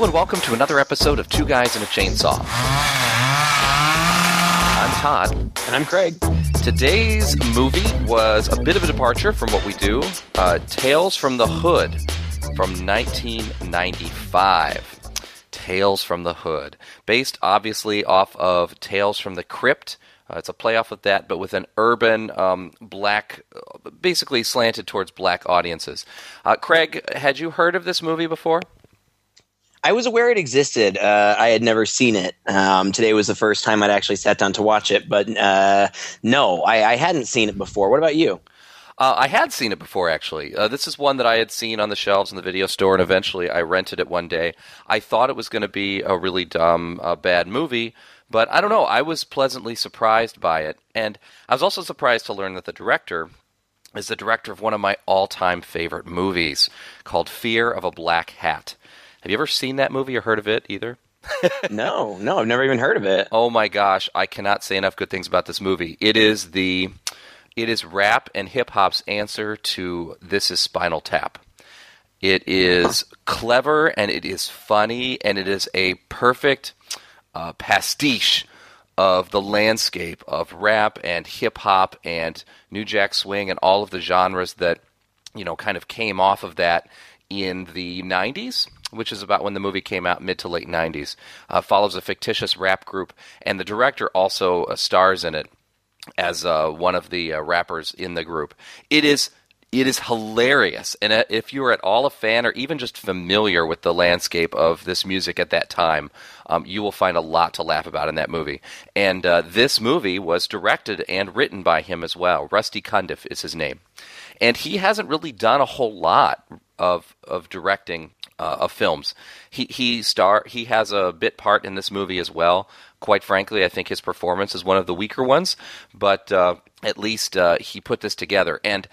Hello and welcome to another episode of Two Guys and a Chainsaw. I'm Todd. And I'm Craig. Today's movie was a bit of a departure from what we do. Uh, Tales from the Hood from 1995. Tales from the Hood. Based obviously off of Tales from the Crypt. Uh, it's a playoff of that, but with an urban, um, black, uh, basically slanted towards black audiences. Uh, Craig, had you heard of this movie before? I was aware it existed. Uh, I had never seen it. Um, today was the first time I'd actually sat down to watch it, but uh, no, I, I, hadn't seen it before. What about you? Uh, I had seen it before, actually. Uh, this is one that I had seen on the shelves in the video store, and eventually I rented it one day. I thought it was going to be a really dumb, uh, bad movie, but I don't know. I was pleasantly surprised by it, and I was also surprised to learn that the director is the director of one of my all-time favorite movies called Fear of a Black Hat. Have you ever seen that movie or heard of it either? no, no, I've never even heard of it. Oh my gosh, I cannot say enough good things about this movie. It is the it is rap and hip hop's answer to This is Spinal Tap. It is clever and it is funny and it is a perfect uh, pastiche of the landscape of rap and hip hop and New Jack Swing and all of the genres that you know kind of came off of that in the 90s which is about when the movie came out, mid to late 90s, uh, follows a fictitious rap group, and the director also uh, stars in it as uh, one of the uh, rappers in the group. It is. It is hilarious, and uh, if you are at all a fan or even just familiar with the landscape of this music at that time, um, you will find a lot to laugh about in that movie. And uh, this movie was directed and written by him as well. Rusty Cundiff is his name, and he hasn't really done a whole lot of of directing uh, of films. He he star he has a bit part in this movie as well. Quite frankly, I think his performance is one of the weaker ones, but uh, at least uh, he put this together. And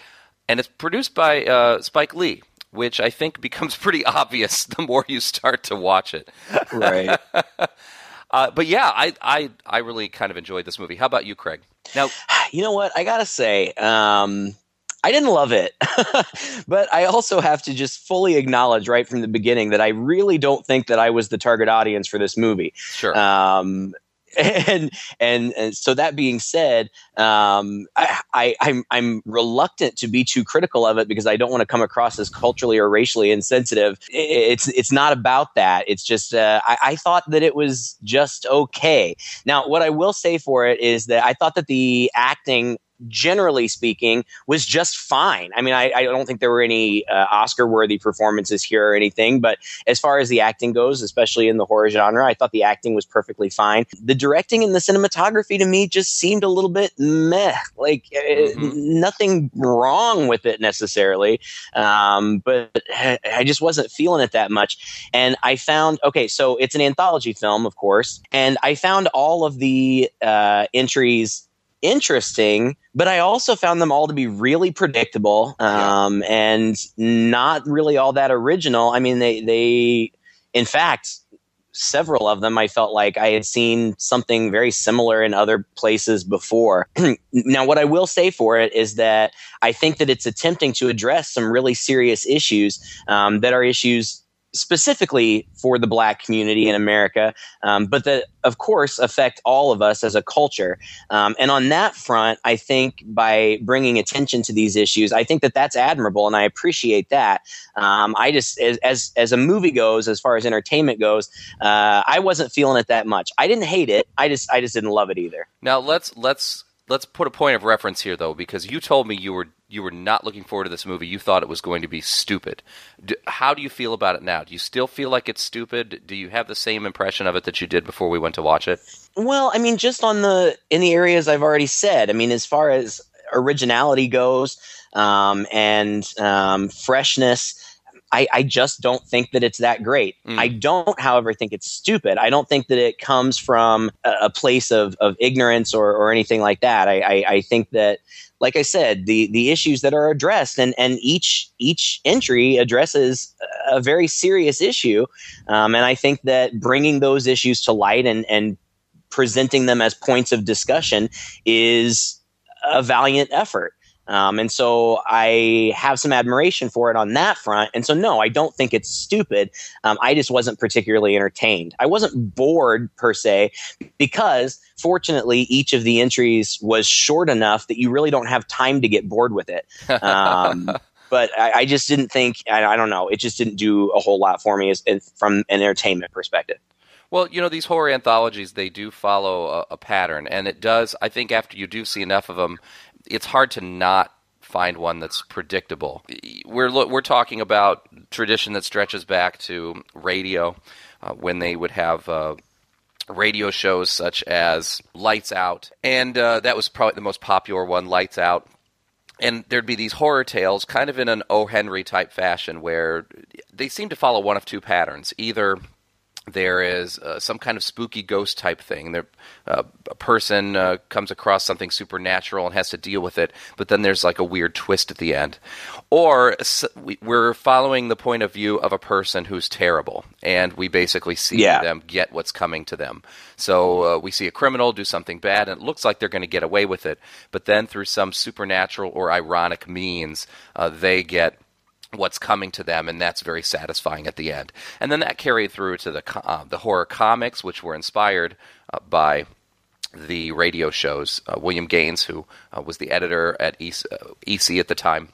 and it's produced by uh, Spike Lee, which I think becomes pretty obvious the more you start to watch it. Right. Uh, but yeah, I, I I really kind of enjoyed this movie. How about you, Craig? Now, you know what I gotta say. Um, I didn't love it, but I also have to just fully acknowledge right from the beginning that I really don't think that I was the target audience for this movie. Sure. Um, and, and, and so that being said, um, I, I I'm I'm reluctant to be too critical of it because I don't want to come across as culturally or racially insensitive. It's it's not about that. It's just uh, I, I thought that it was just okay. Now, what I will say for it is that I thought that the acting generally speaking, was just fine. I mean, I, I don't think there were any uh, Oscar worthy performances here or anything, but as far as the acting goes, especially in the horror genre, I thought the acting was perfectly fine. The directing and the cinematography to me just seemed a little bit meh. Like uh, mm-hmm. nothing wrong with it necessarily, um, but I just wasn't feeling it that much. And I found, okay, so it's an anthology film, of course, and I found all of the uh, entries interesting, but I also found them all to be really predictable um, yeah. and not really all that original. I mean, they they in fact several of them I felt like I had seen something very similar in other places before. now, what I will say for it is that I think that it's attempting to address some really serious issues um, that are issues specifically for the black community in America, um, but that, of course, affect all of us as a culture. Um, and on that front, I think by bringing attention to these issues, I think that that's admirable, and I appreciate that. Um, I just, as, as, a movie goes, as far as entertainment goes, uh, I wasn't feeling it that much. I didn't hate it. I just, I just didn't love it either. Now let's let's let's put a point of reference here, though, because you told me you were you were not looking forward to this movie. You thought it was going to be stupid. Do, how do you feel about it now? Do you still feel like it's stupid? Do you have the same impression of it that you did before we went to watch it? Well, I mean, just on the in the areas I've already said. I mean, as far as originality goes um, and um, freshness. I, I, just don't think that it's that great. Mm. I don't, however, think it's stupid. I don't think that it comes from a, a place of, of ignorance or, or anything like that. I, I, I think that like I said, the the issues that are addressed, and and each each entry addresses a very serious issue, um, and I think that bringing those issues to light and and presenting them as points of discussion is a valiant effort. Um, and so I have some admiration for it on that front. And so, no, I don't think it's stupid. Um, I just wasn't particularly entertained. I wasn't bored per se because fortunately each of the entries was short enough that you really don't have time to get bored with it. Um, but I, I, just didn't think, I, I, don't know, it just didn't do a whole lot for me as, as, from an entertainment perspective. Well, you know, these horror anthologies, they do follow a, a, pattern. And it does, I think, after you do see enough of them, it's hard to not find one that's predictable. We're, we're talking about tradition that stretches back to radio uh, when they would have. Uh, radio shows such as Lights Out, and uh, that was probably the most popular one, Lights Out. And there'd be these horror tales, kind of in an O. Henry type fashion, where they seem to follow one of two patterns. Either there is uh, some kind of spooky ghost type thing. There, uh, a person uh, comes across something supernatural and has to deal with it, but then there's like a weird twist at the end. Or we're following the point of view of a person who's terrible, and we basically see yeah. them get what's coming to them. So uh, we see a criminal do something bad, and it looks like they're going to get away with it, but then through some supernatural or ironic means, uh, they get what's coming to them, and that's very satisfying at the end. And then that carried through to the uh, the horror comics, which were inspired uh, by the radio shows. Uh, William Gaines, who uh, was the editor at EC, EC, at the time,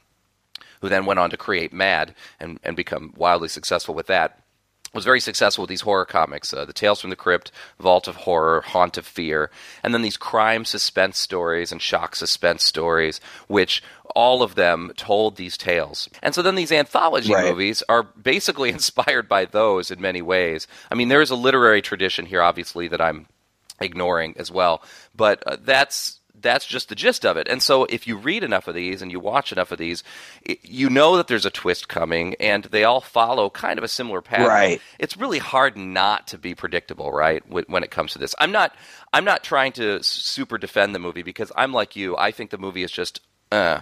who then went on to create Mad and, and become wildly successful with that was very successful with these horror comics uh, the tales from the crypt vault of horror haunt of fear and then these crime suspense stories and shock suspense stories which all of them told these tales and so then these anthology right. movies are basically inspired by those in many ways i mean there is a literary tradition here obviously that i'm ignoring as well but uh, that's that's just the gist of it. And so if you read enough of these and you watch enough of these, it, you know that there's a twist coming and they all follow kind of a similar pattern. Right. It's really hard not to be predictable, right? When it comes to this. I'm not I'm not trying to super defend the movie because I'm like you. I think the movie is just uh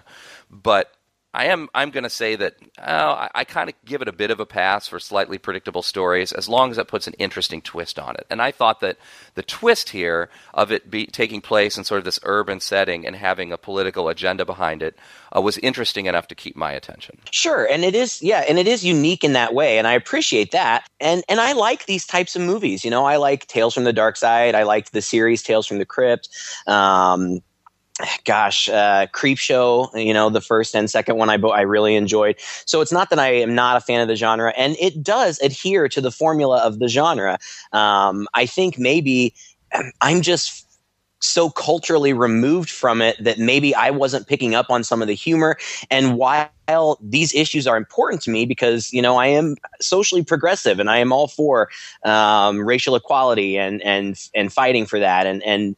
but I am. I'm going to say that oh, I, I kind of give it a bit of a pass for slightly predictable stories, as long as it puts an interesting twist on it. And I thought that the twist here of it be, taking place in sort of this urban setting and having a political agenda behind it uh, was interesting enough to keep my attention. Sure, and it is. Yeah, and it is unique in that way, and I appreciate that. And and I like these types of movies. You know, I like Tales from the Darkside. I liked the series Tales from the Crypt. Um, gosh, uh, Creepshow, you know, the first and second one I, I really enjoyed. So it's not that I am not a fan of the genre, and it does adhere to the formula of the genre. Um, I think maybe I'm just so culturally removed from it that maybe I wasn't picking up on some of the humor. And while these issues are important to me because you know I am socially progressive and I am all for um, racial equality and and and fighting for that, and and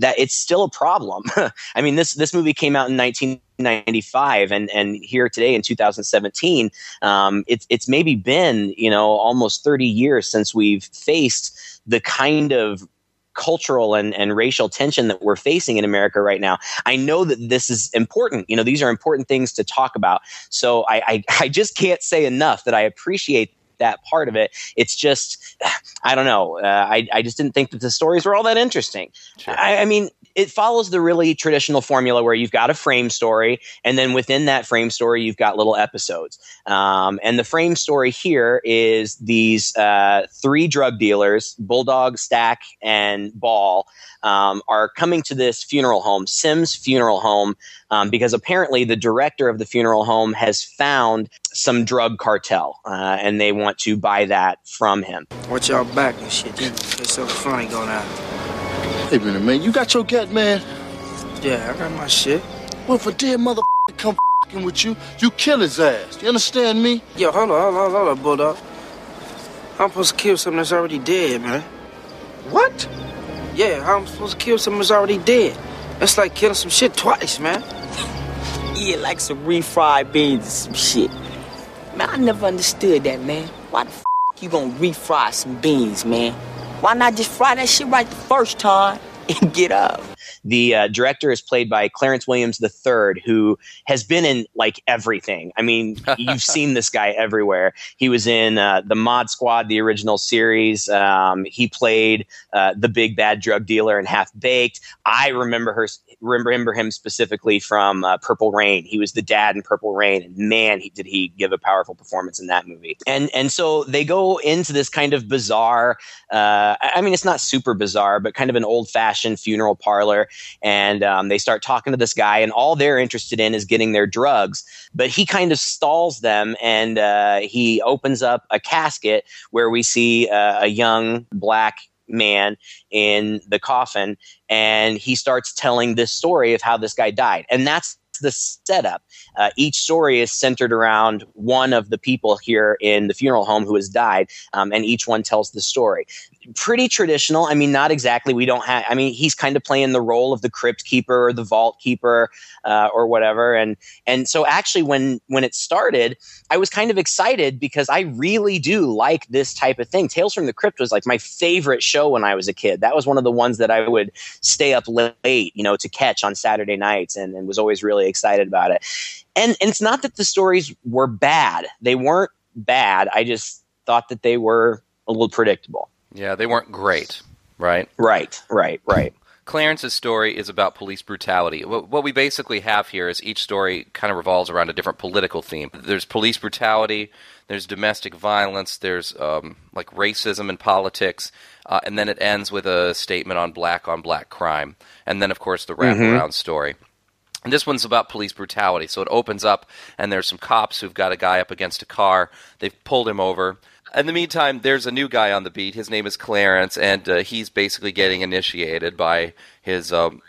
that it's still a problem. I mean this this movie came out in 1995 and and here today in 2017 um, it's it's maybe been you know almost 30 years since we've faced the kind of cultural and, and racial tension that we're facing in America right now. I know that this is important. You know, these are important things to talk about. So I, I, I just can't say enough that I appreciate that part of it. It's just, I don't know. Uh, I, I just didn't think that the stories were all that interesting. Sure. I, I, mean, it follows the really traditional formula where you've got a frame story, and then within that frame story, you've got little episodes. Um, and the frame story here is these uh, three drug dealers, Bulldog, Stack, and Ball, um, are coming to this funeral home, Sims Funeral Home, um, because apparently the director of the funeral home has found some drug cartel, uh, and they want to buy that from him. Watch y'all back and shit. There's something funny going on. Wait a minute, man. You got your get, man? Yeah, I got my shit. Well, if a dead mother come fing with you, you kill his ass. You understand me? Yo, hold on, hold on, hold on, Bulldog. I'm supposed to kill something that's already dead, man. What? Yeah, I'm supposed to kill something that's already dead. That's like killing some shit twice, man. yeah, like some refried beans and some shit. Man, I never understood that, man. Why the f you gonna refry some beans, man? Why not just fry that shit right the first time and get up? The uh, director is played by Clarence Williams III, who has been in like everything. I mean, you've seen this guy everywhere. He was in uh, the Mod Squad, the original series. Um, he played uh, the big bad drug dealer in Half Baked. I remember her remember him specifically from uh, Purple Rain. He was the dad in Purple Rain, and man, he, did he give a powerful performance in that movie. And and so they go into this kind of bizarre. Uh, I mean, it's not super bizarre, but kind of an old fashioned funeral parlor, and um, they start talking to this guy, and all they're interested in is getting their drugs. But he kind of stalls them, and uh, he opens up a casket where we see uh, a young black man in the coffin and he starts telling this story of how this guy died. And that's the setup. Uh, each story is centered around one of the people here in the funeral home who has died, um, and each one tells the story. Pretty traditional. I mean, not exactly. We don't have. I mean, he's kind of playing the role of the crypt keeper or the vault keeper uh, or whatever. And and so actually, when when it started, I was kind of excited because I really do like this type of thing. Tales from the Crypt was like my favorite show when I was a kid. That was one of the ones that I would stay up late, you know, to catch on Saturday nights, and, and was always really excited about it. And, and it's not that the stories were bad; they weren't bad. I just thought that they were a little predictable. Yeah, they weren't great, right? Right, right, right. Clarence's story is about police brutality. What we basically have here is each story kind of revolves around a different political theme. There's police brutality, there's domestic violence, there's um, like racism in politics, uh, and then it ends with a statement on black on black crime. And then, of course, the wraparound mm-hmm. story. And this one's about police brutality. So it opens up, and there's some cops who've got a guy up against a car. They've pulled him over. In the meantime, there's a new guy on the beat. His name is Clarence, and uh, he's basically getting initiated by his um,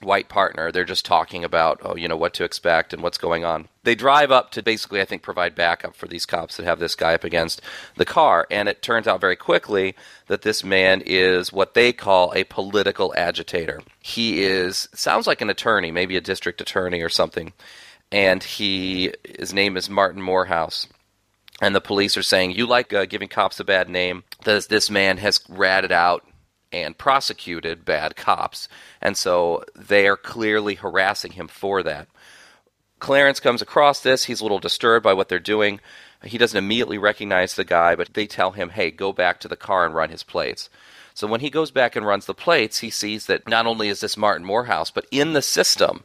white partner. They're just talking about, oh, you know, what to expect and what's going on. They drive up to basically, I think, provide backup for these cops that have this guy up against the car. And it turns out very quickly that this man is what they call a political agitator. He is, sounds like an attorney, maybe a district attorney or something. And he, his name is Martin Morehouse. And the police are saying, You like uh, giving cops a bad name? This, this man has ratted out and prosecuted bad cops. And so they are clearly harassing him for that. Clarence comes across this. He's a little disturbed by what they're doing. He doesn't immediately recognize the guy, but they tell him, hey, go back to the car and run his plates. So when he goes back and runs the plates, he sees that not only is this Martin Morehouse, but in the system,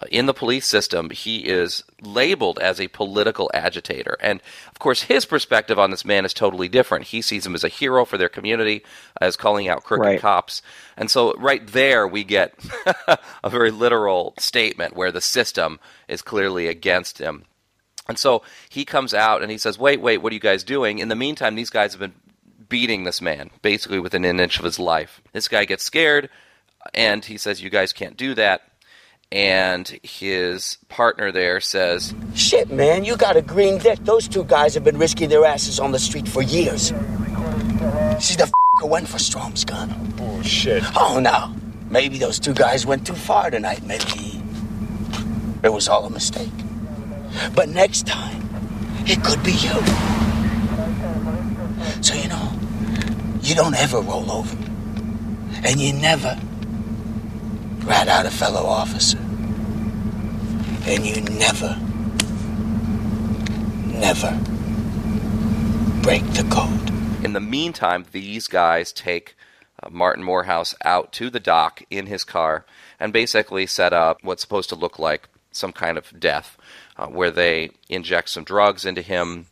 Uh, in the police system, he is labeled as a political agitator. And of course, his perspective on this man is totally different. He sees him as a hero for their community, as calling out crooked right. cops. And so, right there, we get a very literal statement where the system is clearly against him. And so he comes out and he says, Wait, wait, what are you guys doing? In the meantime, these guys have been beating this man, basically within an inch of his life. This guy gets scared and he says, You guys can't do that and his partner there says, Shit, man, you got a green dick. Those two guys have been risking their asses on the street for years. See the f who went for Strom's gun. Bullshit. Oh, no. Maybe those two guys went too far tonight. Maybe it was all a mistake. But next time, it could be you. So, you know, you don't ever roll over. And you never rat out a fellow officer. And you never, never break the code. In the meantime, these guys take uh, Martin Morehouse out to the dock in his car and basically set up what's supposed to look like some kind of death, uh, where they inject some drugs into him,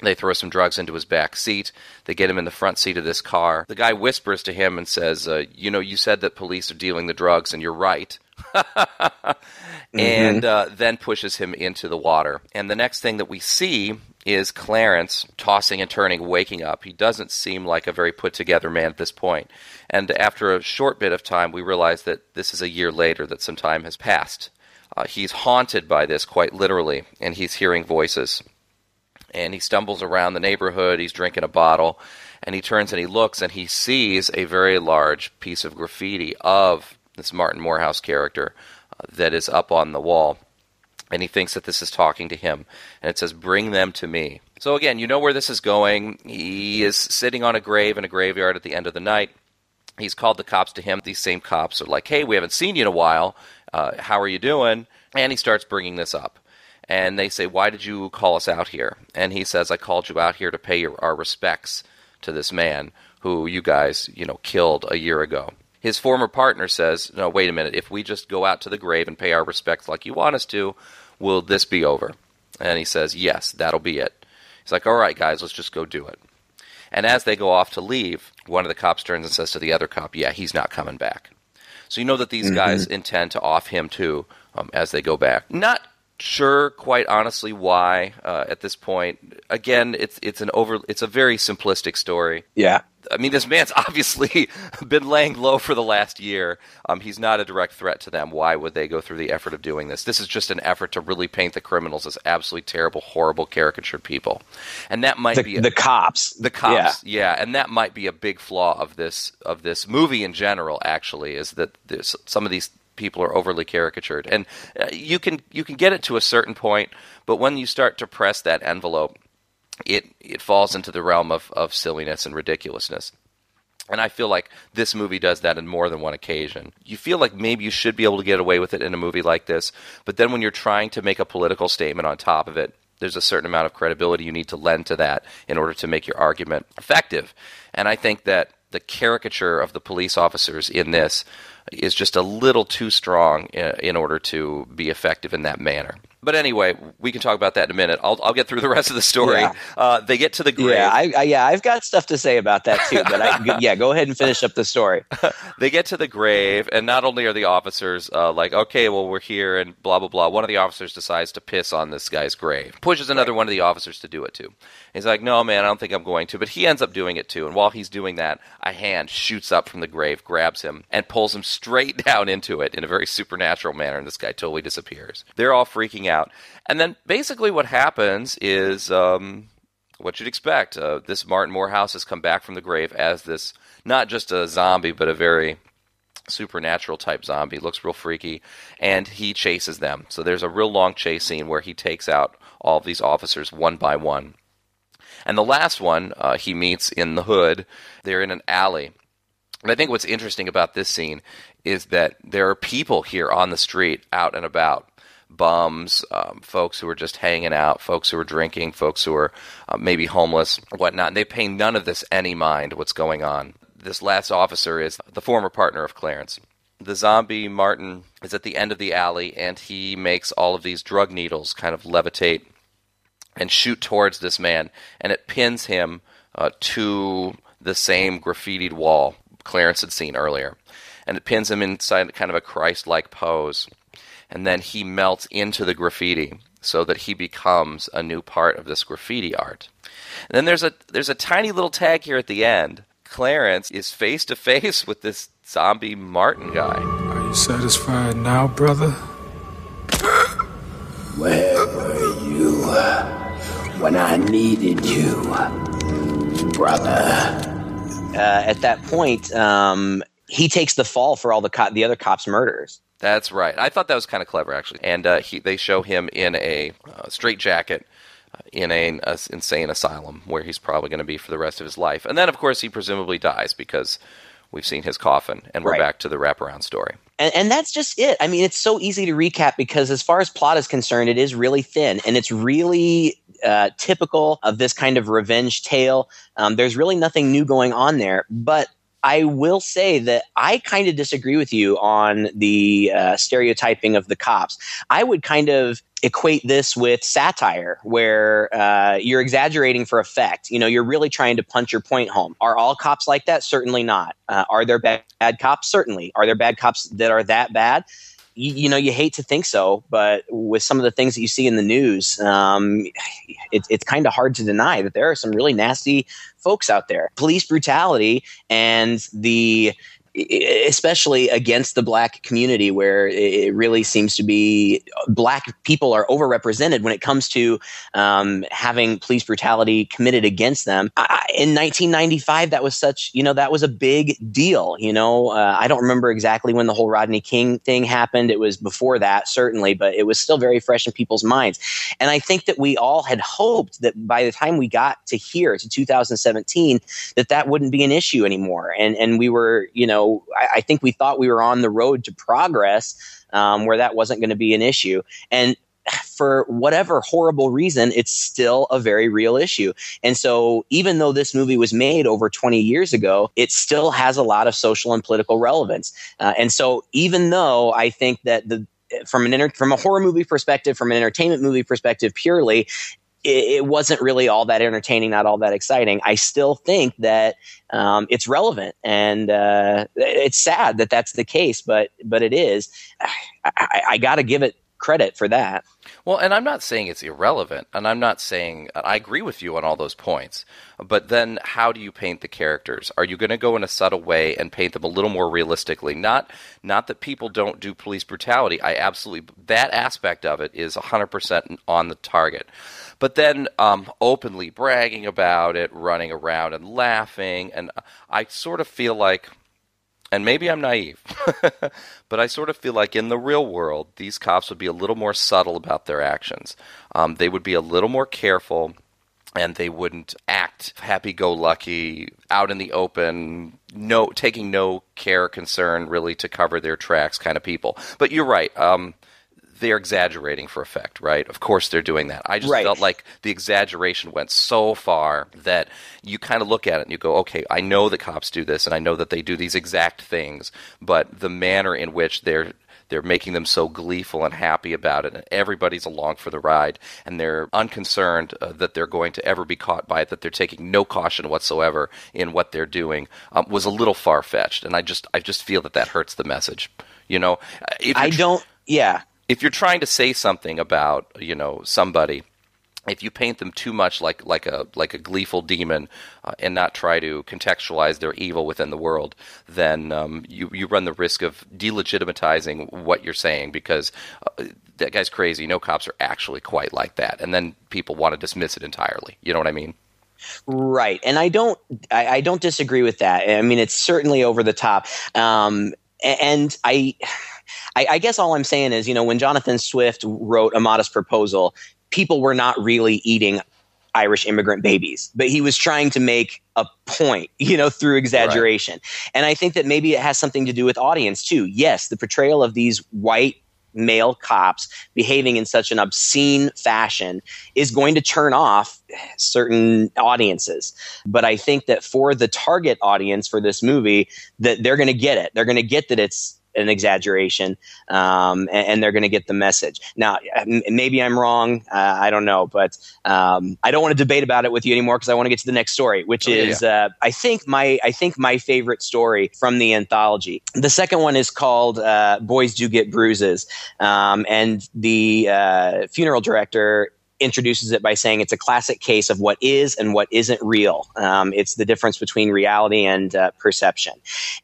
they throw some drugs into his back seat. They get him in the front seat of this car. The guy whispers to him and says, uh, You know, you said that police are dealing the drugs, and you're right. mm-hmm. And uh, then pushes him into the water. And the next thing that we see is Clarence tossing and turning, waking up. He doesn't seem like a very put together man at this point. And after a short bit of time, we realize that this is a year later, that some time has passed. Uh, he's haunted by this quite literally, and he's hearing voices and he stumbles around the neighborhood. He's drinking a bottle, and he turns and he looks, and he sees a very large piece of graffiti of this Martin Morehouse character uh, that is up on the wall. And he thinks that this is talking to him. And it says, Bring them to me. So, again, you know where this is going. He is sitting on a grave in a graveyard at the end of the night. He's called the cops to him. These same cops are like, "Hey, we haven't seen you in a while. Uh, how are you doing?" And he starts bringing this up. And they say, "Why did you call us out here?" And he says, "I called you out here to pay your, our respects to this man who you guys, you know, killed a year ago." His former partner says, "No, wait a minute. If we just go out to the grave and pay our respects like you want us to, will this be over?" And he says, "Yes, that'll be it." He's like, "All right, guys, let's just go do it." And as they go off to leave, one of the cops turns and says to the other cop, "Yeah, he's not coming back." So you know that these Mm-hmm. guys intend to off him too um, as they go back. Not sure, quite honestly, why uh, at this point. Again, it's it's an over it's a very simplistic story. Yeah. I mean, this man's obviously been laying low for the last year. Um, he's not a direct threat to them. Why would they go through the effort of doing this? This is just an effort to really paint the criminals as absolutely terrible, horrible, caricatured people, and that might The, be the cops. the cops, yeah. and that might be a big flaw of this of this movie in general. Actually, is that this, some of these people are overly caricatured, and uh, you can you can get it to a certain point, but when you start to press that envelope, it it falls into the realm of of silliness and ridiculousness. And I feel like this movie does that in more than one occasion. You feel like maybe you should be able to get away with it in a movie like this, but then when you're trying to make a political statement on top of it, there's a certain amount of credibility you need to lend to that in order to make your argument effective. And I think that the caricature of the police officers in this is just a little too strong in, in order to be effective in that manner. But anyway, we can talk about that in a minute. I'll, I'll get through the rest of the story. Yeah. Uh, they get to the grave. Yeah, I, I, yeah, I've got stuff to say about that too. But I, yeah, go ahead and finish up the story. they get to the grave, and not only are the officers uh, like, okay, well, we're here, and blah, blah, blah. One of the officers decides to piss on this guy's grave, pushes another one of the officers to do it too. He's like, no, man, I don't think I'm going to. But he ends up doing it too. And while he's doing that, a hand shoots up from the grave, grabs him, and pulls him straight down into it in a very supernatural manner, and this guy totally disappears. They're all freaking out. And then basically what happens is. Um, what you'd expect. Uh, this Martin Morehouse has come back from the grave as this, not just a zombie, but a very supernatural type zombie. Looks real freaky, and he chases them. So there's a real long chase scene where he takes out all of these officers one by one. And the last one uh, he meets in the hood. They're in an alley. And I think what's interesting about this scene is that there are people here on the street, out and about bums, um, folks who are just hanging out, folks who are drinking, folks who are uh, maybe homeless, whatnot. And they pay none of this any mind what's going on. This last officer is the former partner of Clarence. The zombie Martin is at the end of the alley, and he makes all of these drug needles kind of levitate and shoot towards this man, and it pins him uh, to the same graffitied wall Clarence had seen earlier. And it pins him inside kind of a Christ like pose. And then he melts into the graffiti so that he becomes a new part of this graffiti art. And then there's a there's a tiny little tag here at the end. Clarence is face to face with this zombie Martin guy. Are you satisfied now, brother? Where were you when I needed you, brother? Uh, at that point, um, he takes the fall for all the co- the other cops' murders. That's right. I thought that was kind of clever, actually. And uh, he, they show him in a uh, straitjacket uh, in an uh, insane asylum where he's probably going to be for the rest of his life. And then, of course, he presumably dies because we've seen his coffin, and we're Right. back to the wraparound story. And, and that's just it. I mean, it's so easy to recap because, as far as plot is concerned, it is really thin and it's really uh, typical of this kind of revenge tale. Um, there's really nothing new going on there. But I will say that I kind of disagree with you on the uh, stereotyping of the cops. I would kind of equate this with satire, where uh, you're exaggerating for effect. You know, you're really trying to punch your point home. Are all cops like that? Certainly not. Uh, are there bad, bad cops? Certainly. Are there bad cops that are that bad? You, you know, you hate to think so, but with some of the things that you see in the news, um, it, it's kind of hard to deny that there are some really nasty folks out there. Police brutality and the especially against the black community, where it really seems to be black people are overrepresented when it comes to um, having police brutality committed against them. I, in 1995, that was such, you know, that was a big deal. You know, uh, I don't remember exactly when the whole Rodney King thing happened. It was before that, certainly, but it was still very fresh in people's minds. And I think that we all had hoped that by the time we got to here to 2017, that that wouldn't be an issue anymore. And and we were, you know, I, I think we thought we were on the road to progress um, where that wasn't going to be an issue. And for whatever horrible reason, it's still a very real issue. And so, even though this movie was made over 20 years ago, it still has a lot of social and political relevance. Uh, and so, even though I think that the from an inter- from a horror movie perspective, from an entertainment movie perspective, purely, it, wasn't really all that entertaining, not all that exciting. I still think that um, it's relevant, and uh, it's sad that that's the case, but but it is. I, I, I got to give it credit for that. Well, and I'm not saying it's irrelevant, and I'm not saying I agree with you on all those points. But then, how do you paint the characters? Are you going to go in a subtle way and paint them a little more realistically? Not, not that people don't do police brutality. I absolutely that aspect of it is 100% on the target. But then, um, openly bragging about it, running around and laughing, and I sort of feel like and maybe I'm naive, but I sort of feel like in the real world, these cops would be a little more subtle about their actions. Um, they would be a little more careful and they wouldn't act happy-go-lucky out in the open no taking no care concern really to cover their tracks kind of people but you're right um, they're exaggerating for effect, right? Of course they're doing that. I just right. felt like the exaggeration went so far that you kind of look at it and you go, okay, I know that cops do this and I know that they do these exact things, but the manner in which they're they're making them so gleeful and happy about it, and everybody's along for the ride, and they're unconcerned uh, that they're going to ever be caught by it, that they're taking no caution whatsoever in what they're doing, um, was a little far fetched, and I just I just feel that that hurts the message. You know, I don't. Yeah, if you're trying to say something about you know somebody if you paint them too much like like a like a gleeful demon uh, and not try to contextualize their evil within the world, then um, you you run the risk of delegitimizing what you're saying because uh, that guy's crazy. No cops are actually quite like that, and then people want to dismiss it entirely. You know what I mean? Right, and I don't I, I don't disagree with that. I mean, it's certainly over the top, um, and I I, I guess all I'm saying is, you know, when Jonathan Swift wrote A Modest Proposal, people were not really eating Irish immigrant babies, but he was trying to make a point, you know, through exaggeration. Right. And I think that maybe it has something to do with audience too. Yes, the portrayal of these white male cops behaving in such an obscene fashion is going to turn off certain audiences but i think that for the target audience for this movie that they're going to get it they're going to get that it's an exaggeration, um, and, and, they're going to get the message. Now, maybe I'm wrong. Uh, I don't know, but um, I don't want to debate about it with you anymore because I want to get to the next story, which okay, is yeah. uh, I think my I think my favorite story from the anthology. The second one is called uh, "Boys Do Get Bruises," um, and the uh, funeral director introduces it by saying it's a classic case of what is and what isn't real. Um, it's the difference between reality and uh, perception.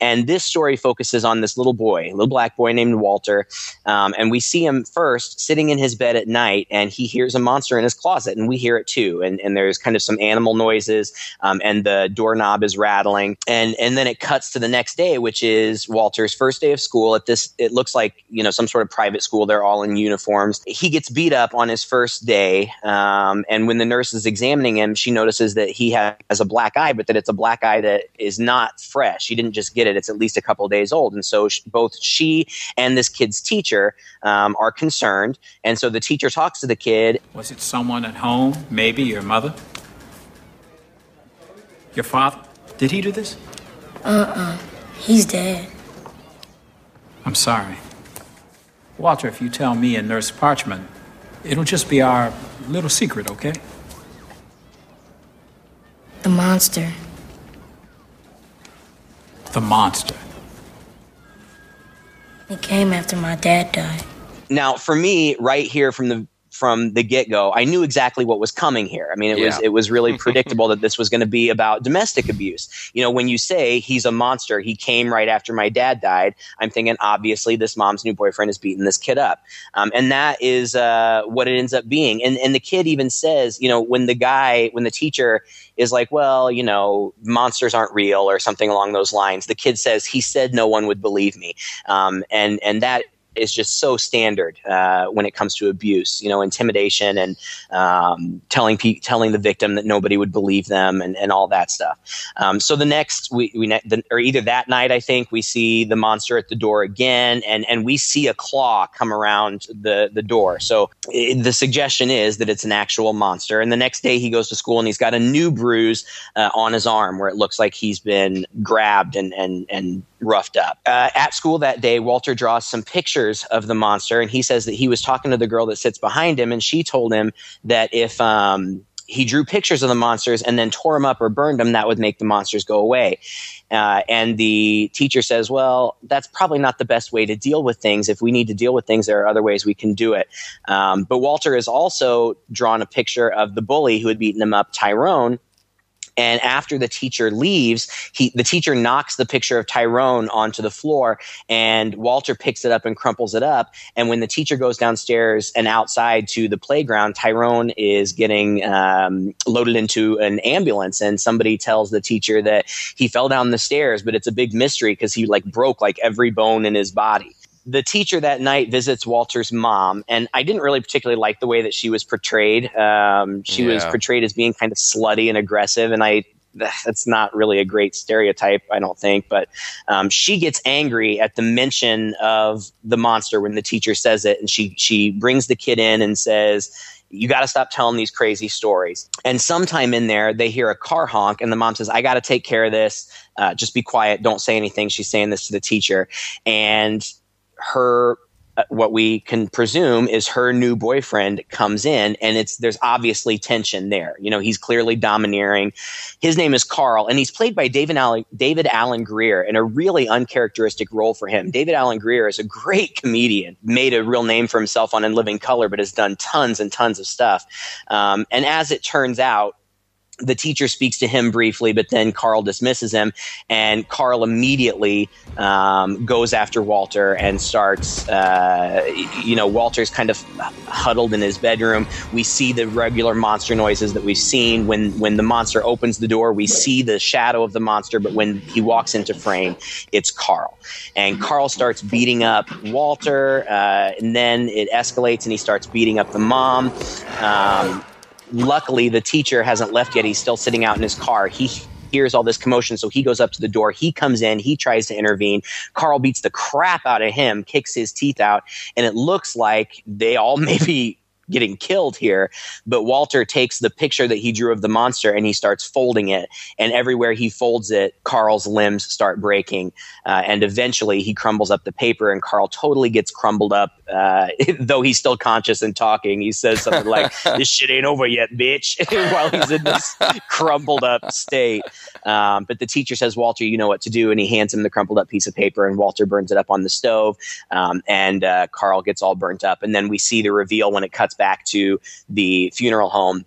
And this story focuses on this little boy, little black boy named Walter. Um, and we see him first sitting in his bed at night, and he hears a monster in his closet, and we hear it too. And, and there's kind of some animal noises, um, and the doorknob is rattling. And and then it cuts to the next day, which is Walter's first day of school. At this, it looks like you know some sort of private school. They're all in uniforms. He gets beat up on his first day um, and when the nurse is examining him, she notices that he has a black eye, but that it's a black eye that is not fresh. She didn't just get it; it's at least a couple days old. And so both she and this kid's teacher um, are concerned. And so the teacher talks to the kid. Was it someone at home? Maybe your mother? Your father? Did he do this? Uh-uh. He's dead. I'm sorry. Walter, if you tell me and Nurse Parchman, it'll just be our little secret, okay? The monster. The monster. It came after my dad died. Now, for me, right here from the from the get go, I knew exactly what was coming here. I mean, it was it was really predictable that this was going to be about domestic abuse. You know, when you say he's a monster, he came right after my dad died. I'm thinking obviously this mom's new boyfriend is beating this kid up, um, and that is uh, what it ends up being. And and the kid even says, you know, when the guy, when the teacher is like, well, you know, monsters aren't real or something along those lines. The kid says he said no one would believe me, um, and and that is just so standard uh, when it comes to abuse. You know, intimidation and um, telling pe- telling the victim that nobody would believe them and, and all that stuff. Um, so the next we, we ne- the, or either that night I think we see the monster at the door again, and and we see a claw come around the the door. So i the suggestion is that it's an actual monster. And the next day he goes to school and he's got a new bruise uh, on his arm where it looks like he's been grabbed and and and roughed up. Uh, at school that day, Walter draws some pictures of the monster, and he says that he was talking to the girl that sits behind him, and she told him that if um, he drew pictures of the monsters and then tore them up or burned them, that would make the monsters go away. Uh, and the teacher says, Well, that's probably not the best way to deal with things. If we need to deal with things, there are other ways we can do it. Um, but Walter has also drawn a picture of the bully who had beaten him up, Tyrone. And after the teacher leaves, he the teacher knocks the picture of Tyrone onto the floor, and Walter picks it up and crumples it up. And when the teacher goes downstairs and outside to the playground, Tyrone is getting um, loaded into an ambulance, and somebody tells the teacher that he fell down the stairs, but it's a big mystery because he like broke like every bone in his body the teacher that night visits Walter's mom, and I didn't really particularly like the way that she was portrayed. Um, she was portrayed as being kind of slutty and aggressive, and I that's not really a great stereotype, I don't think. But um, she gets angry at the mention of the monster when the teacher says it, and she she brings the kid in and says. You got to stop telling these crazy stories. And sometime in there, they hear a car honk, and the mom says, I got to take care of this. Uh, just be quiet. Don't say anything. She's saying this to the teacher. And her uh, what we can presume is her new boyfriend comes in and it's there's obviously tension there. You know he's clearly domineering. His name is carl and he's played by David Alan, David Alan Grier in a really uncharacteristic role for him. David Alan Grier is a great comedian made a real name for himself on in living color but has done tons and tons of stuff. Um, and as it turns out the teacher speaks to him briefly, but then Carl dismisses him, and Carl immediately um, goes after Walter and starts. Uh, you know, Walter's kind of huddled in his bedroom. We see the regular monster noises that we've seen when when the monster opens the door. We see the shadow of the monster, but when he walks into frame, it's Carl, and Carl starts beating up Walter, uh, and then it escalates, and he starts beating up the mom. Um, luckily the teacher hasn't left yet. He's still sitting out in his car. He hears all this commotion so he goes up to the door. He comes in. He tries to intervene. Carl beats the crap out of him kicks his teeth out and it looks like they all may be getting killed here but walter takes the picture that he drew of the monster and he starts folding it. And everywhere he folds it carl's limbs start breaking. Uh, and eventually he crumbles up the paper and carl totally gets crumbled up uh, though he's still conscious and talking. He says something like this shit ain't over yet bitch while he's in this crumpled up state. Um, but the teacher says walter you know what to do. And he hands him the crumpled up piece of paper and walter burns it up on the stove. Um, and uh, carl gets all burnt up. And then we see the reveal when it cuts back to the funeral home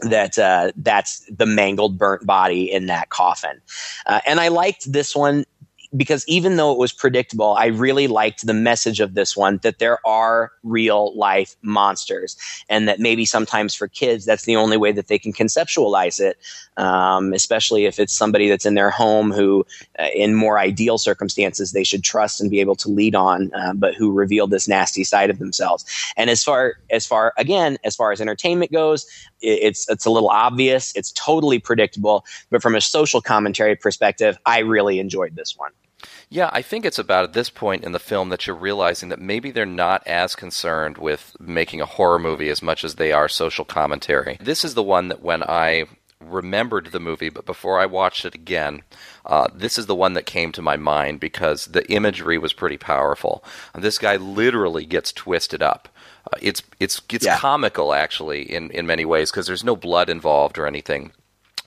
that uh, that's the mangled burnt body in that coffin. Uh, and i liked this one because even though it was predictable, I really liked the message of this one that there are real life monsters, and that maybe sometimes for kids, that's the only way that they can conceptualize it, um, especially if it's somebody that's in their home who, uh, in more ideal circumstances, they should trust and be able to lead on, uh, but who revealed this nasty side of themselves. And as far as far again, as far as entertainment goes, it's it's a little obvious, it's totally predictable, but from a social commentary perspective, I really enjoyed this one. Yeah, I think it's about at this point in the film that you're realizing that maybe they're not as concerned with making a horror movie as much as they are social commentary. This is the one that when I remembered the movie, but before I watched it again, uh, this is the one that came to my mind because the imagery was pretty powerful. This guy literally gets twisted up. Uh, it's it's it's Yeah. comical actually in, in many ways because there's no blood involved or anything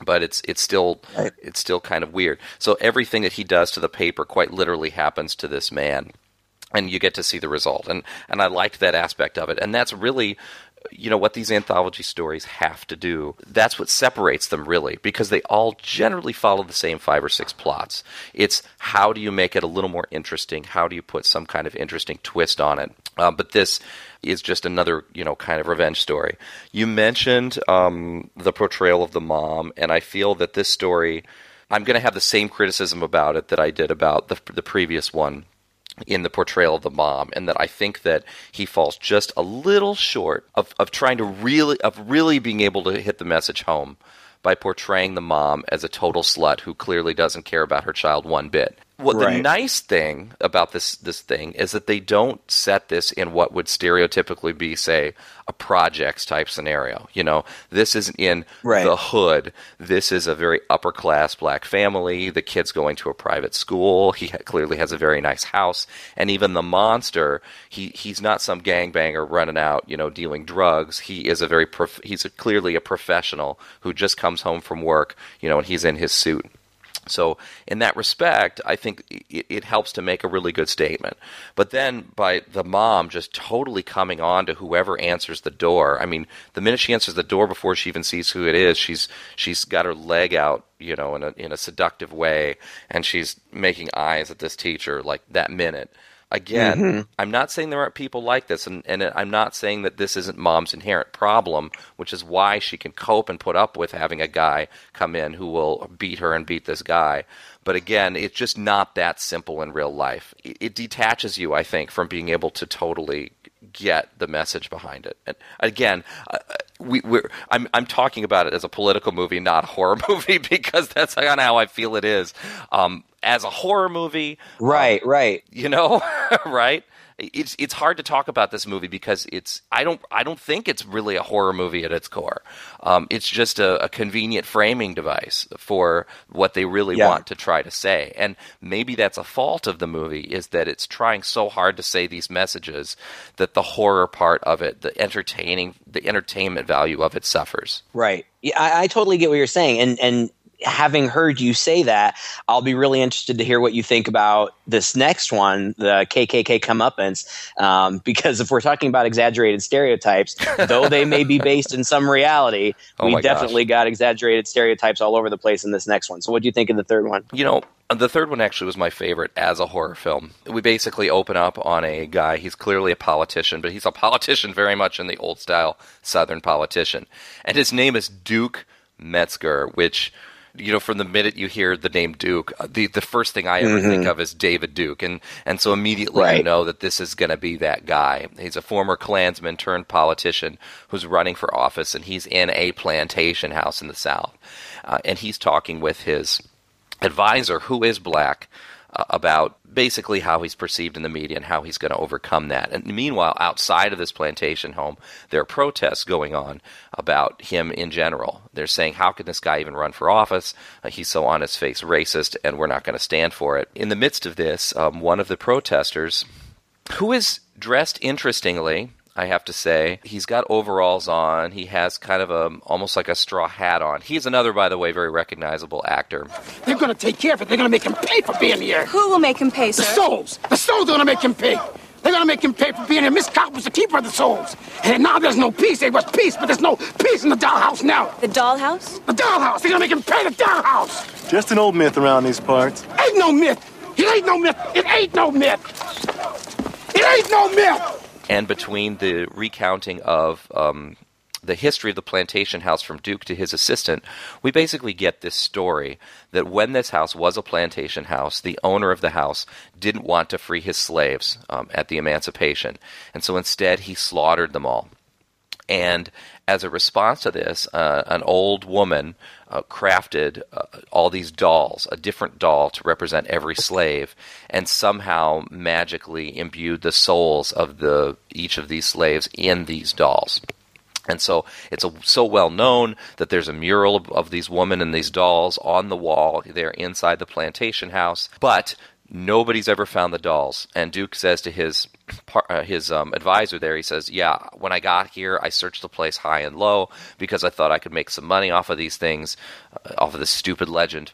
but it's it's still it's still kind of weird. So everything that he does to the paper quite literally happens to this man, and you get to see the result. And and I liked that aspect of it. And that's really you know what these anthology stories have to do. That's what separates them really, because they all generally follow the same five or six plots. It's how do you make it a little more interesting? How do you put some kind of interesting twist on it? Um, but this is just another, you know, kind of revenge story. You mentioned um, the portrayal of the mom, and I feel that this story, I'm going to have the same criticism about it that I did about the, the previous one in the portrayal of the mom, and that I think that he falls just a little short of, of trying to really of really being able to hit the message home by portraying the mom as a total slut who clearly doesn't care about her child one bit. What the nice thing about this this thing is that they don't set this in what would stereotypically be, say, a projects type scenario. You know, this isn't in Right. the hood. This is a very upper class black family. The kid's going to a private school. He ha- clearly has a very nice house, and even the monster, he he's not some gangbanger running out, you know, dealing drugs. He is a very prof- he's a, clearly a professional who just comes home from work, you know, and he's in his suit. So, in that respect, I think it, it helps to make a really good statement. But then, by the mom just totally coming on to whoever answers the door, I mean, the minute she answers the door before she even sees who it is, she's she's got her leg out, you know, in a in a seductive way, and she's making eyes at this teacher like that minute. Again, Mhm. I'm not saying there aren't people like this, and, and I'm not saying that this isn't mom's inherent problem, which is why she can cope and put up with having a guy come in who will beat her and beat this guy. But again, it's just not that simple in real life. It, it detaches you, I think, from being able to totally get the message behind it. And again, uh, we, we're, I'm, I'm talking about it as a political movie, not a horror movie, because that's kind of how I feel it is. Um, as a horror movie, Right, right. you know, right? It's it's hard to talk about this movie because it's I don't I don't think it's really a horror movie at its core. Um, it's just a, a convenient framing device for what they really Yeah. want to try to say, and maybe that's a fault of the movie is that it's trying so hard to say these messages that the horror part of it, the entertaining, the entertainment value of it suffers. Right. Yeah, I, I totally get what you're saying, and and having heard you say that, I'll be really interested to hear what you think about this next one, the KKK comeuppance, um, because if we're talking about exaggerated stereotypes, though they may be based in some reality, Oh we my gosh. definitely got exaggerated stereotypes all over the place in this next one. So, what do you think of the third one? You know, the third one actually was my favorite as a horror film. We basically open up on a guy, he's clearly a politician, but he's a politician very much in the old style Southern politician. And his name is Duke Metzger, which, you know, from the minute you hear the name Duke, uh, the, the first thing I ever Mhm. think of is David Duke. And, and so immediately you know that this is going to be that guy. He's a former Klansman turned politician who's running for office, and he's in a plantation house in the South. Uh, and he's talking with his advisor who is black about basically how he's perceived in the media and how he's going to overcome that. And meanwhile, outside of this plantation home, there are protests going on about him in general. They're saying, how can this guy even run for office? Uh, he's so on his face racist, and we're not going to stand for it. In the midst of this, um, one of the protesters, who is dressed interestingly, I have to say. He's got overalls on. He has kind of a almost like a straw hat on. He's another, by the way, very recognizable actor. They're gonna take care of it. They're gonna make him pay for being here. Who will make him pay, sir? The souls. The souls are gonna make him pay. They're gonna make him pay for being here. Miss Cobb was the keeper of the souls. And now there's no peace. There was peace, but there's no peace in the dollhouse now. The dollhouse? The dollhouse. They're gonna make him pay the dollhouse. Just an old myth around these parts. Ain't no myth. It ain't no myth. It ain't no myth. It ain't no myth. And between the recounting of um, the history of the plantation house from Duke to his assistant, we basically get this story that when this house was a plantation house, the owner of the house didn't want to free his slaves um, at the emancipation, and so instead he slaughtered them all. And as a response to this, uh, an old woman uh, crafted uh, all these dolls, a different doll to represent every slave, and somehow magically imbued the souls of the each of these slaves in these dolls. And so it's a, so well known that there's a mural of, of these women and these dolls on the wall there inside the plantation house. But nobody's ever found the dolls. And Duke says to his uh, his um, advisor there, he says, "Yeah, when I got here, I searched the place high and low because I thought I could make some money off of these things, uh, off of this stupid legend."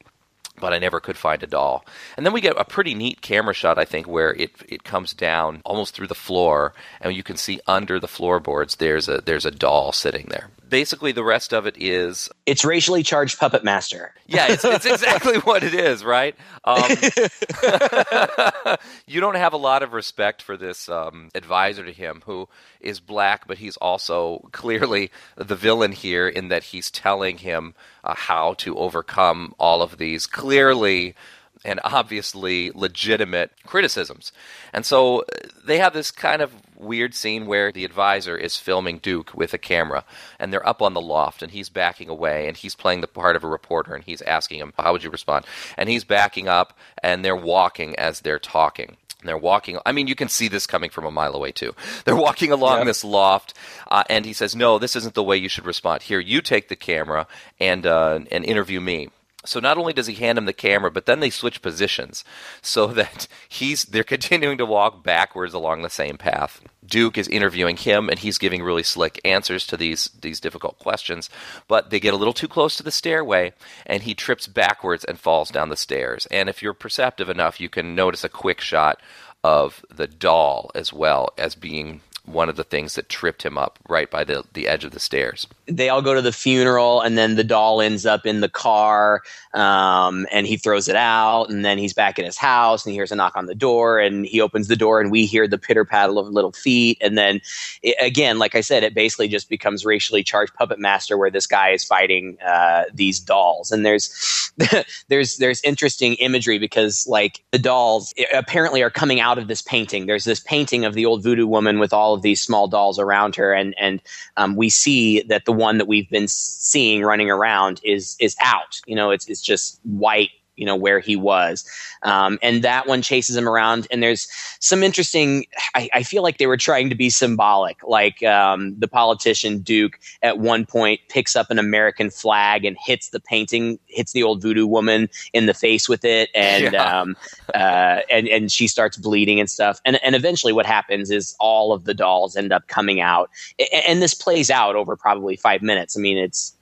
But I never could find a doll. And then we get a pretty neat camera shot, I think, where it it comes down almost through the floor, and you can see under the floorboards there's a there's a doll sitting there. Basically, the rest of it is It's racially charged puppet master. yeah, it's, it's exactly what it is, right? Um, you don't have a lot of respect for this um, advisor to him, who is black, but he's also clearly the villain here in that he's telling him uh, how to overcome all of these clearly and obviously legitimate criticisms. And so uh, they have this kind of weird scene where the advisor is filming Duke with a camera and they're up on the loft and he's backing away and he's playing the part of a reporter and he's asking him, How would you respond? And he's backing up and they're walking as they're talking. And they're walking. I mean, you can see this coming from a mile away too. They're walking along Yep. this loft, uh, and he says, "No, this isn't the way you should respond. Here, you take the camera and uh, and interview me." So not only does he hand him the camera, but then they switch positions so that he's they're continuing to walk backwards along the same path. Duke is interviewing him and he's giving really slick answers to these these difficult questions, but they get a little too close to the stairway and he trips backwards and falls down the stairs. And if you're perceptive enough, you can notice a quick shot of the doll as well as being one of the things that tripped him up right by the, the edge of the stairs. they all go to the funeral and then the doll ends up in the car um, and he throws it out and then he's back in his house and he hears a knock on the door and he opens the door and we hear the pitter paddle of little feet and then it, again like i said it basically just becomes racially charged puppet master where this guy is fighting uh, these dolls and there's there's there's interesting imagery because like the dolls eh, apparently are coming out of this painting there's this painting of the old voodoo woman with all these small dolls around her. And and um, we see that the one that we've been seeing running around is is out. You know it's it's just white you know where he was. Um, and that one chases him around and there's some interesting I, I feel like they were trying to be symbolic like um, the politician duke at one point picks up an american flag and hits the painting hits the old voodoo woman in the face with it and Yeah. um, uh, and and she starts bleeding and stuff. And and eventually what happens is all of the dolls end up coming out. A- and this plays out over probably five minutes. I mean it's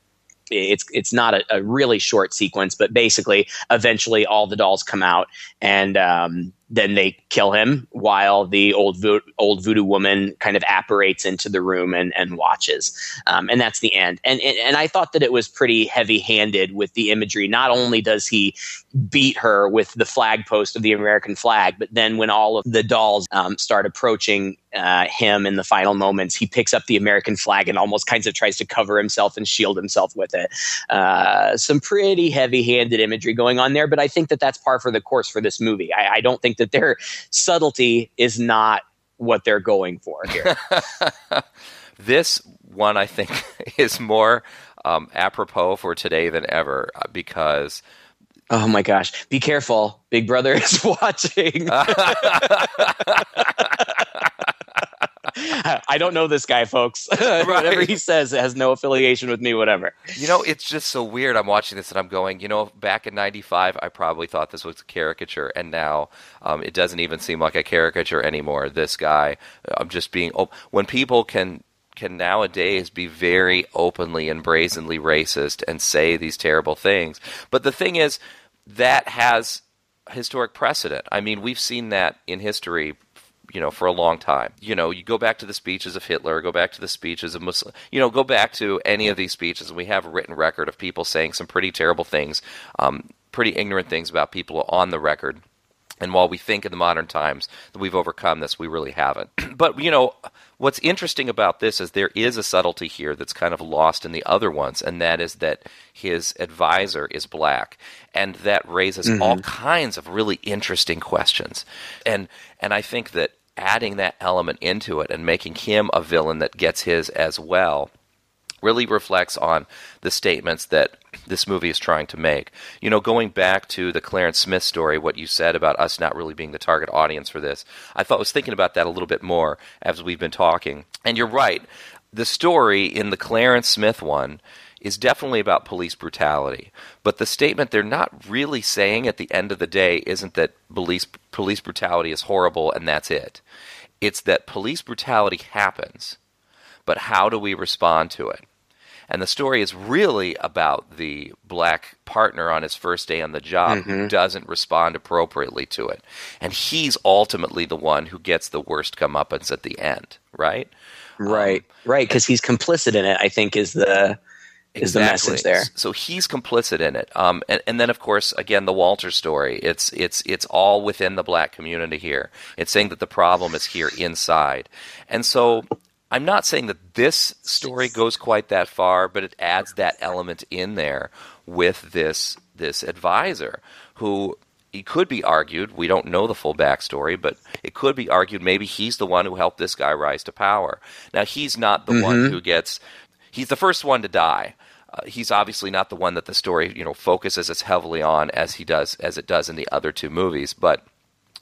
it's it's not a, a really short sequence, but basically, eventually, all the dolls come out, and um, then they kill him while the old vo- old voodoo woman kind of apparates into the room and, and watches, um, and that's the end. And, and and I thought that it was pretty heavy handed with the imagery. Not only does he beat her with the flag post of the American flag, but then when all of the dolls um, start approaching uh, him in the final moments, he picks up the American flag and almost kinds of tries to cover himself and shield himself with it. Uh, some pretty heavy-handed imagery going on there, but I think that that's par for the course for this movie. I, I don't think that their subtlety is not what they're going for here. This one, I think, is more um, apropos for today than ever uh, because oh my gosh! Be careful, Big Brother is watching. I don't know this guy, folks. whatever he says it has no affiliation with me. Whatever. You know, it's just so weird. I'm watching this and I'm going, you know, back in 95, I probably thought this was a caricature. And now um, it doesn't even seem like a caricature anymore. This guy, I'm just being, op- when people can. Can nowadays be very openly and brazenly racist and say these terrible things. But the thing is, that has historic precedent. I mean, we've seen that in history you know, for a long time. You know, you go back to the speeches of Hitler, go back to the speeches of Muslim, you know, go back to any of these speeches, and we have a written record of people saying some pretty terrible things, um, pretty ignorant things about people on the record. And while we think in the modern times that we've overcome this, we really haven't. but, you know, what's interesting about this is there is a subtlety here that's kind of lost in the other ones, and that is that his advisor is black. And that raises Mhm. all kinds of really interesting questions. And and I think that adding that element into it and making him a villain that gets his as well really reflects on the statements that this movie is trying to make. You know, going back to the Clarence Smith story, what you said about us not really being the target audience for this, I thought I was thinking about that a little bit more as we've been talking. And you're right. The story in the Clarence Smith one is definitely about police brutality. But the statement they're not really saying at the end of the day isn't that police police brutality is horrible and that's it. It's that police brutality happens, but how do we respond to it? And the story is really about the black partner on his first day on the job who Mhm. doesn't respond appropriately to it. And he's ultimately the one who gets the worst comeuppance at the end, right? Right, right, because he's complicit in it. I think is the is the message there. So he's complicit in it. Um, and, and then of course, again, the Walter story. It's it's it's all within the black community here. It's saying that the problem is here inside. And so I'm not saying that this story goes quite that far, but it adds that element in there with this this advisor who it could be argued, we don't know the full backstory, but it could be argued maybe he's the one who helped this guy rise to power. Now, he's not the one Mhm. who gets, he's the first one to die. Uh, he's obviously not the one that the story, you know, focuses as heavily on as he does, as it does in the other two movies, but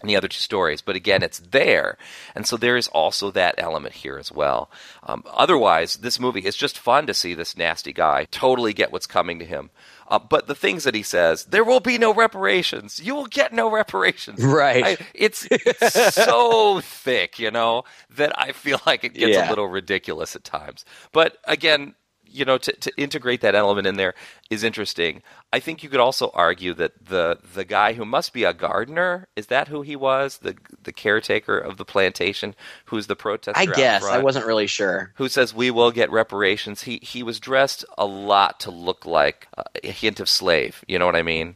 the other two stories. But again, it's there. And so there is also that element here as well. Um, otherwise, this movie is just fun to see this nasty guy totally get what's coming to him. Uh, but the things that he says, there will be no reparations. You will get no reparations. Right. I, it's, it's so thick, you know, that I feel like it gets Yeah. a little ridiculous at times. But again, you know, to, to integrate that element in there is interesting. I think you could also argue that the the guy who must be a gardener is that who he was, the the caretaker of the plantation, who's the protester. I guess I wasn't really sure. Who says we will get reparations? He he was dressed a lot to look like a hint of slave. You know what I mean?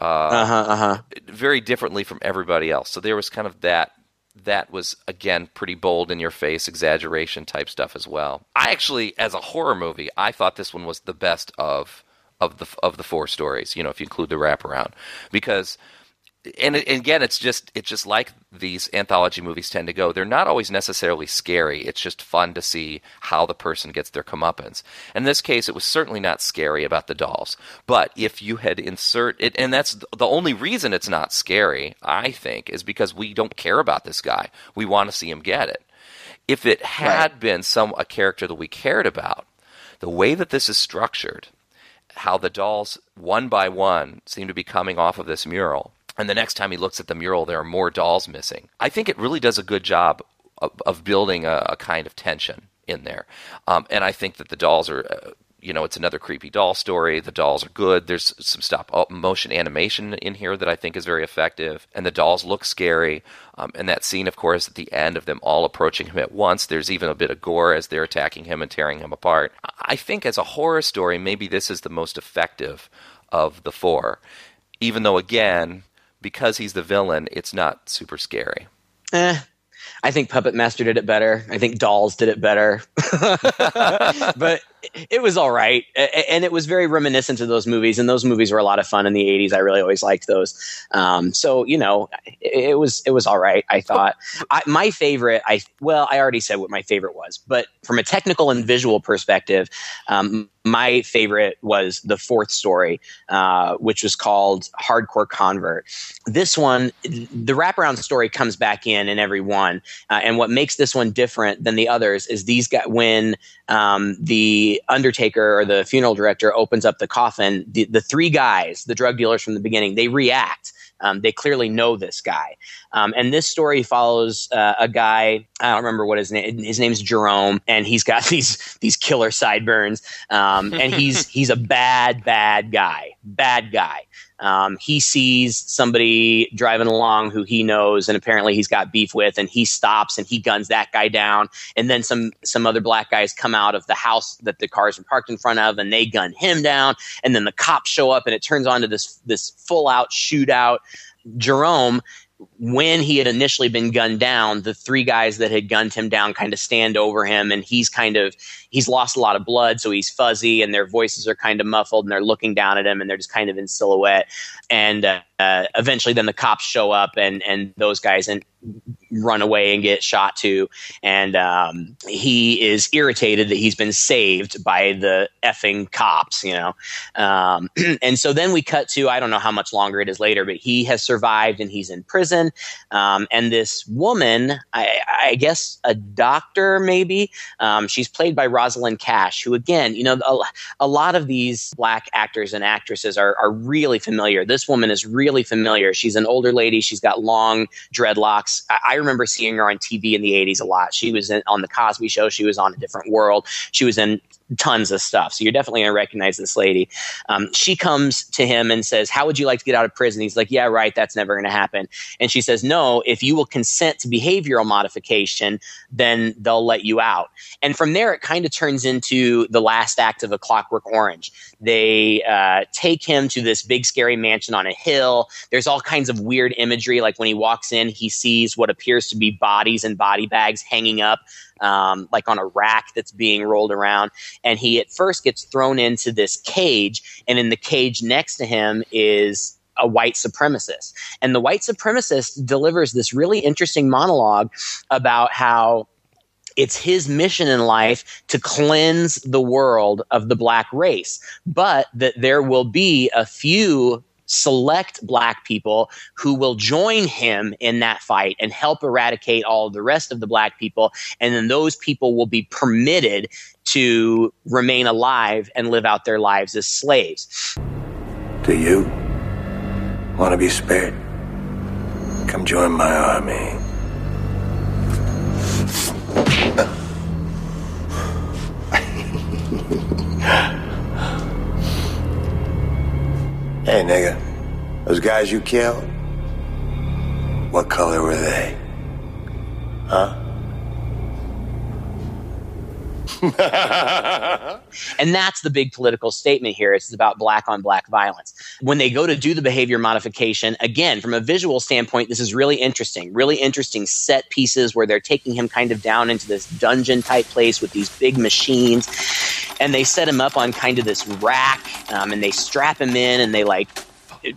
Uh Uh-huh, uh-huh. Very differently from everybody else. So there was kind of that that was again pretty bold in your face exaggeration type stuff as well. I actually as a horror movie, I thought this one was the best of of the of the four stories, you know, if you include the wraparound. Because and, it- and again, it's just it's just like these anthology movies tend to go. They're not always necessarily scary. It's just fun to see how the person gets their comeuppance. In this case, it was certainly not scary about the dolls. But if you had insert it, and that's the only reason it's not scary, I think, is because we don't care about this guy. We want to see him get it. If it had been some a character that we cared about, the way that this is structured, how the dolls one by one seem to be coming off of this mural and the next time he looks at the mural there are more dolls missing. I think it really does a good job of, of building a, a kind of tension in there. Um, and i think that the dolls are uh, you know it's another creepy doll story. The dolls are good. There's some stop oh, motion animation in here that i think is very effective. And the dolls look scary. Um, and that scene of course at the end of them all approaching him at once there's even a bit of gore as they're attacking him and tearing him apart. I think as a horror story maybe this is the most effective of the four. Even though again because he's the villain it's not super scary Eh, I think Puppet Master did it better. I think Dolls did it better. but it was all right. And it was very reminiscent of those movies. And those movies were a lot of fun in the 80s. I really always liked those. Um, so, you know, it, was it was all right, I thought. I, my favorite, I well, I already said what my favorite was. But from a technical and visual perspective, um, my favorite was the fourth story, uh, which was called Hardcore Convert. This one, the wraparound story comes back in in every one, uh, and what makes this one different than the others is these guys when um, the undertaker or the funeral director opens up the coffin, the, the three guys, the drug dealers from the beginning, they react. Um, they clearly know this guy. Um, and this story follows uh, a guy. I don't remember what his name. His name's Jerome, and he's got these these killer sideburns. Um, and he's he's a bad bad guy. Bad guy. Um, he sees somebody driving along who he knows, and apparently he's got beef with, and he stops and he guns that guy down. And then some some other black guys come out of the house that the cars are parked in front of, and they gun him down. And then the cops show up, and it turns on to this this full out shootout. Jerome when he had initially been gunned down, the three guys that had gunned him down kind of stand over him, and he's kind of he's lost a lot of blood, so he's fuzzy, and their voices are kind of muffled, and they're looking down at him, and they're just kind of in silhouette. And uh, uh, eventually, then the cops show up, and and those guys and run away and get shot too. And um, he is irritated that he's been saved by the effing cops, you know. Um, and so then we cut to I don't know how much longer it is later, but he has survived and he's in prison. Um, and this woman, I, I guess a doctor maybe, um, she's played by Rosalind Cash, who again, you know, a, a lot of these black actors and actresses are, are really familiar. This woman is really familiar. She's an older lady. She's got long dreadlocks. I, I remember seeing her on TV in the 80s a lot. She was in, on The Cosby Show. She was on A Different World. She was in tons of stuff. So you're definitely going to recognize this lady. Um, she comes to him and says, How would you like to get out of prison? He's like, Yeah, right. That's never going to happen. And she says, No, if you will consent to behavioral modification, then they'll let you out. And from there, it kind of turns into the last act of A Clockwork Orange. They uh, take him to this big, scary mansion on a hill. There's all kinds of weird imagery. Like when he walks in, he sees what appears to be bodies and body bags hanging up um, like on a rack that's being rolled around. And he at first gets thrown into this cage, and in the cage next to him is a white supremacist. And the white supremacist delivers this really interesting monologue about how it's his mission in life to cleanse the world of the black race, but that there will be a few select black people who will join him in that fight and help eradicate all the rest of the black people. And then those people will be permitted to remain alive and live out their lives as slaves. Do you want to be spared? Come join my army. Hey, nigga. Those guys you killed? What color were they? Huh? and that's the big political statement here. It's about black on black violence. When they go to do the behavior modification, again, from a visual standpoint, this is really interesting. Really interesting set pieces where they're taking him kind of down into this dungeon type place with these big machines. And they set him up on kind of this rack um, and they strap him in and they like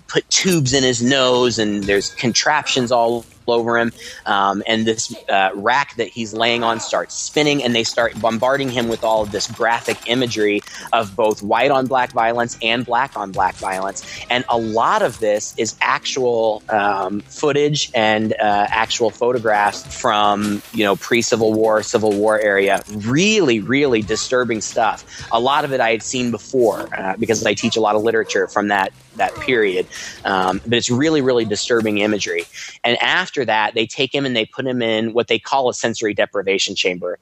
put tubes in his nose and there's contraptions all over him. Um, and this uh, rack that he's laying on starts spinning, and they start bombarding him with all of this graphic imagery of both white on black violence and black on black violence. And a lot of this is actual um, footage and uh, actual photographs from you know pre Civil War, Civil War area. Really, really disturbing stuff. A lot of it I had seen before uh, because I teach a lot of literature from that that period. Um, but it's really, really disturbing imagery. And after that, they take him and they put him in what they call a sensory deprivation chamber.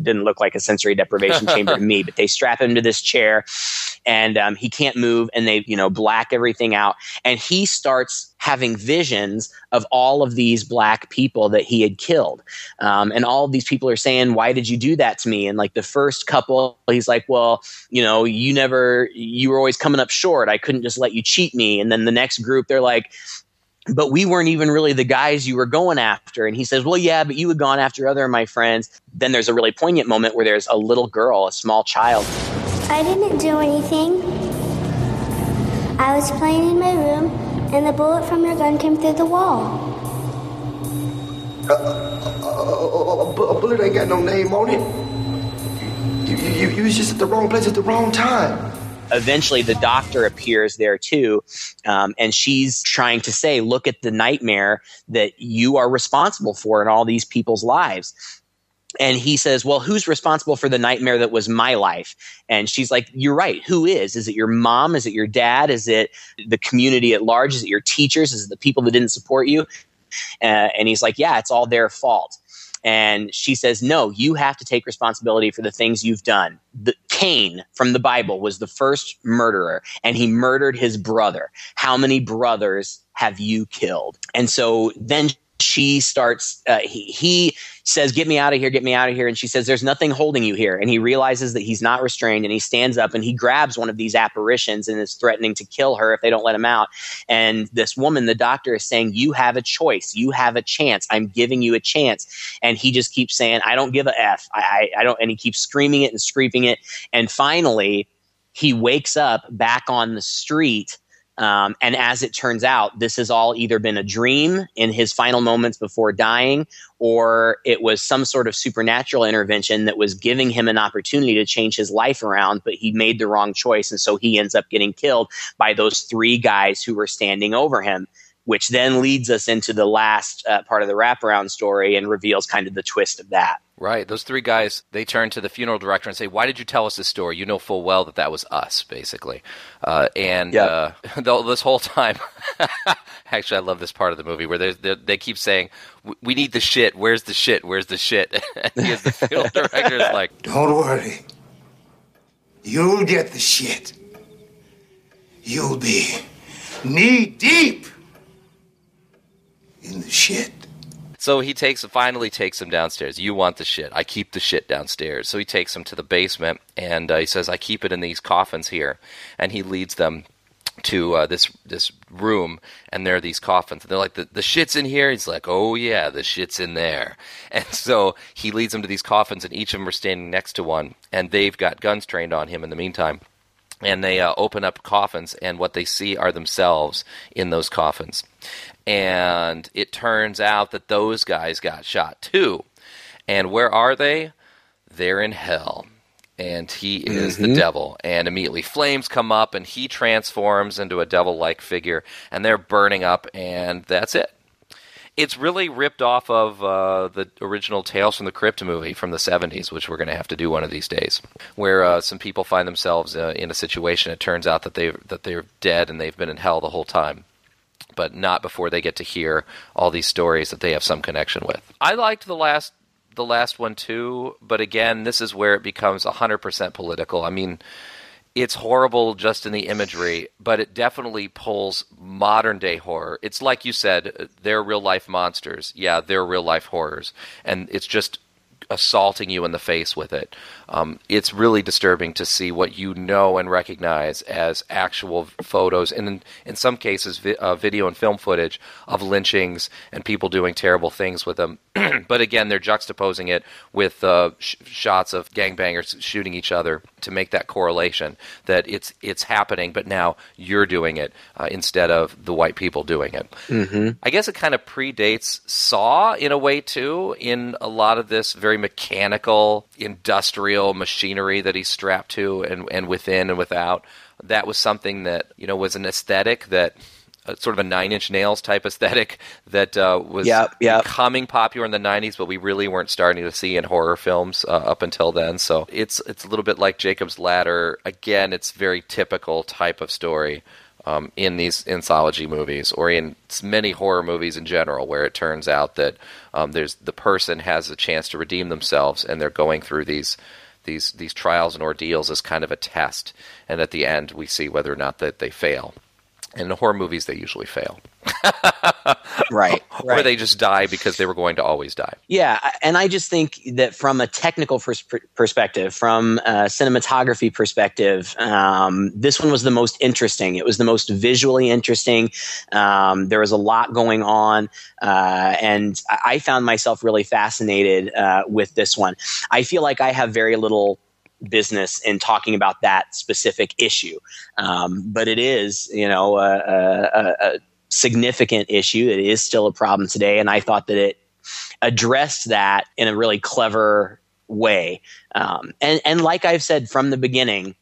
Didn't look like a sensory deprivation chamber to me, but they strap him to this chair and um, he can't move and they, you know, black everything out. And he starts having visions of all of these black people that he had killed. Um, and all of these people are saying, Why did you do that to me? And like the first couple, he's like, Well, you know, you never, you were always coming up short. I couldn't just let you cheat me. And then the next group, they're like, but we weren't even really the guys you were going after. And he says, Well, yeah, but you had gone after other of my friends. Then there's a really poignant moment where there's a little girl, a small child. I didn't do anything. I was playing in my room, and the bullet from your gun came through the wall. Uh, uh, uh, a bullet ain't got no name on it. You, you, you was just at the wrong place at the wrong time eventually the doctor appears there too um, and she's trying to say look at the nightmare that you are responsible for in all these people's lives. And he says well who's responsible for the nightmare that was my life? And she's like you're right. Who is? Is it your mom? Is it your dad? Is it the community at large? Is it your teachers? Is it the people that didn't support you? Uh, and he's like yeah it's all their fault and she says, No, you have to take responsibility for the things you've done. The, Cain from the Bible was the first murderer, and he murdered his brother. How many brothers have you killed? And so then she starts uh, he, he says get me out of here get me out of here. And she says there's nothing holding you here. And he realizes that he's not restrained and he stands up and he grabs one of these apparitions and is threatening to kill her if they don't let him out. And this woman the doctor is saying you have a choice. You have a chance. I'm giving you a chance. And he just keeps saying i don't give a f. I, I, I don't and he keeps screaming it and screaming it. And finally he wakes up back on the street um, and as it turns out, this has all either been a dream in his final moments before dying, or it was some sort of supernatural intervention that was giving him an opportunity to change his life around, but he made the wrong choice. And so he ends up getting killed by those three guys who were standing over him which then leads us into the last uh, part of the wraparound story and reveals kind of the twist of that. Right. Those three guys, they turn to the funeral director and say, Why did you tell us this story? You know full well that that was us, basically. Uh, and uh, this whole time, actually, I love this part of the movie where they keep saying, We need the shit. Where's the shit? Where's the shit? and the funeral director is like, Don't worry. you'll get the shit. You'll be knee deep in the shit. So he takes finally takes him downstairs. You want the shit? I keep the shit downstairs. So he takes him to the basement, and uh, he says, "I keep it in these coffins here," and he leads them to uh, this this room, and there are these coffins. And they're like, the, the shit's in here. He's like, oh yeah, the shit's in there. And so he leads them to these coffins, and each of them are standing next to one, and they've got guns trained on him in the meantime. And they uh, open up coffins, and what they see are themselves in those coffins. And it turns out that those guys got shot too. And where are they? They're in hell and he is Mm-hmm. the devil. And immediately flames come up, and he transforms into a devil like figure, and they're burning up, and that's it. It's really ripped off of uh, the original Tales from the Crypt movie from the 70s, which we're going to have to do one of these days, where uh, some people find themselves uh, in a situation. It turns out that they that they're dead and they've been in hell the whole time but not before they get to hear all these stories that they have some connection with. I liked the last the last one too, but again, this is where it becomes 100% political. I mean, it's horrible just in the imagery, but it definitely pulls modern day horror. It's like you said, they're real life monsters. Yeah, they're real life horrors, and it's just assaulting you in the face with it. Um, it's really disturbing to see what you know and recognize as actual photos, and in, in some cases, vi- uh, video and film footage of lynchings and people doing terrible things with them. but again, they're juxtaposing it with uh, sh- shots of gangbangers shooting each other to make that correlation that it's it's happening, but now you're doing it uh, instead of the white people doing it. Mm-hmm. I guess it kind of predates Saw in a way too, in a lot of this very mechanical, industrial machinery that he's strapped to, and and within and without. That was something that you know was an aesthetic that. Uh, sort of a Nine Inch Nails type aesthetic that uh, was Yep, yep. becoming popular in the '90s, but we really weren't starting to see in horror films uh, up until then. So it's it's a little bit like Jacob's Ladder. Again, it's very typical type of story um, in these anthology movies or in many horror movies in general, where it turns out that um, there's the person has a chance to redeem themselves, and they're going through these these these trials and ordeals as kind of a test, and at the end we see whether or not that they fail. And in horror movies, they usually fail, right, or they just die because they were going to always die. Yeah, and I just think that from a technical pers- perspective, from a cinematography perspective, um, this one was the most interesting. It was the most visually interesting. Um, there was a lot going on, uh, and I I found myself really fascinated uh, with this one. I feel like I have very little business in talking about that specific issue, um, but it is, you know, a, a, a significant issue. It is still a problem today, and I thought that it addressed that in a really clever way. Um, and and like I've said from the beginning,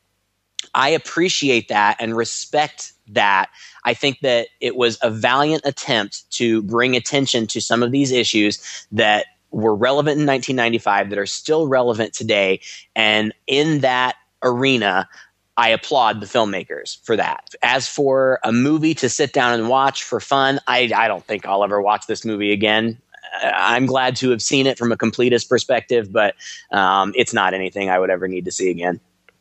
I appreciate that and respect that. I think that it was a valiant attempt to bring attention to some of these issues that were relevant in 1995 that are still relevant today. And in that arena, I applaud the filmmakers for that. As for a movie to sit down and watch for fun, I, I don't think I'll ever watch this movie again. I'm glad to have seen it from a completist perspective, but um, it's not anything I would ever need to see again.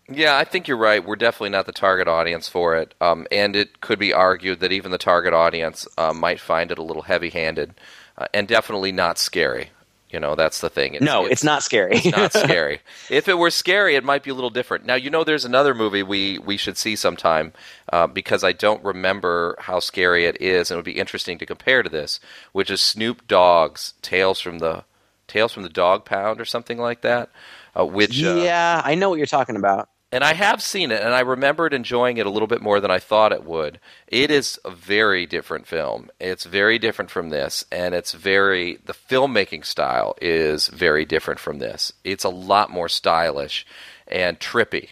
Yeah, I think you're right. We're definitely not the target audience for it, um, and it could be argued that even the target audience uh, might find it a little heavy-handed, uh, and definitely not scary. You know, that's the thing. no, it's, not scary. It's not scary. If it were scary, it might be a little different. Now, you know, there's another movie we, we should see sometime uh, because I don't remember how scary it is, and it would be interesting to compare to this, which is Snoop Dogg's Tales from the Tales from the Dog Pound or something like that. Uh, which uh, yeah, I know what you're talking about. And I have seen it, and I remembered enjoying it a little bit more than I thought it would. It is a very different film. It's very different from this, and it's very the filmmaking style is very different from this. It's a lot more stylish and trippy,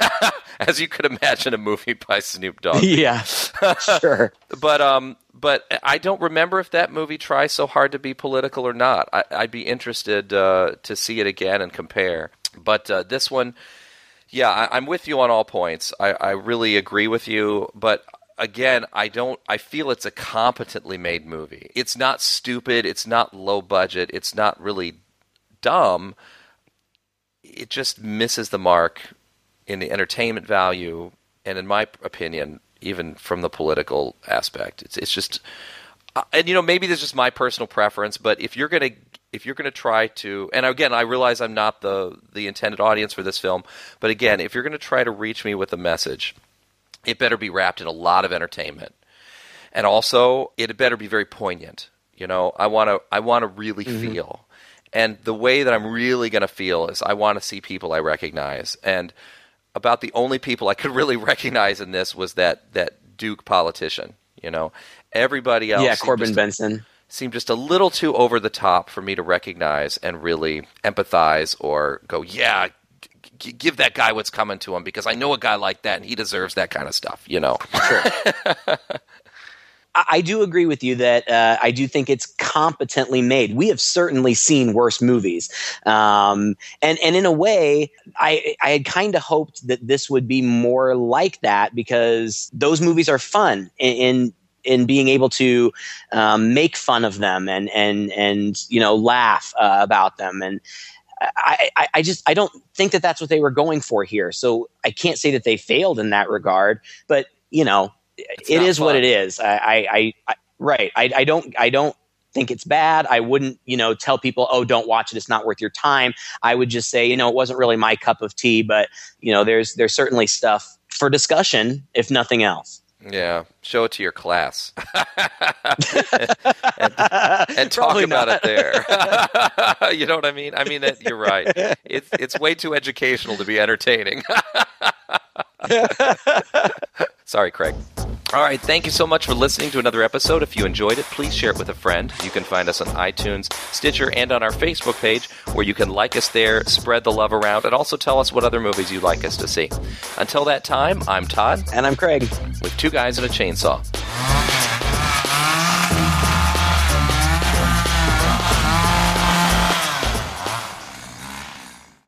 as you could imagine a movie by Snoop Dogg. yeah, sure. But um, but I don't remember if that movie tries so hard to be political or not. I, I'd be interested uh, to see it again and compare. But uh, this one, yeah, I, I'm with you on all points. I, I really agree with you, but again, I don't. I feel it's a competently made movie. It's not stupid. It's not low budget. It's not really dumb. It just misses the mark in the entertainment value, and in my opinion, even from the political aspect. It's it's just, uh, and you know, maybe this is just my personal preference, but if you're gonna if you're gonna try to, and again, I realize I'm not the the intended audience for this film, but again, if you're gonna try to reach me with a message, it better be wrapped in a lot of entertainment, and also it better be very poignant. You know, I want to I want to really Mm-hmm. feel. And the way that I'm really going to feel is I want to see people I recognize. And about the only people I could really recognize in this was that that Duke politician. You know, everybody else. yeah, Corbin Bernsen. Seemed just a little too over the top for me to recognize and really empathize or go, yeah, g- give that guy what's coming to him because I know a guy like that and he deserves that kind of stuff. You know. I I do agree with you that uh, I do think it's competently made. We have certainly seen worse movies, um, and and in a way, I I had kind of hoped that this would be more like that because those movies are fun in. in in being able to um, make fun of them and and and you know laugh uh, about them and I, I, I just I don't think that that's what they were going for here. So I can't say that they failed in that regard. But you know, it not is what it is. I, I, I right. I, I don't I don't think it's bad. I wouldn't you know tell people oh don't watch it. It's not worth your time. I would just say you know it wasn't really my cup of tea. But you know there's there's certainly stuff for discussion if nothing else. Yeah, show it to your class and, and talk about it there. you know what I mean? I mean, that, you're right. It's it's way too educational to be entertaining. Sorry, Craig. All right, thank you so much for listening to another episode. If you enjoyed it, please share it with a friend. You can find us on iTunes, Stitcher, and on our Facebook page, where you can like us there, spread the love around, and also tell us what other movies you'd like us to see. Until that time, I'm Todd. And I'm Craig. With two guys and a chainsaw.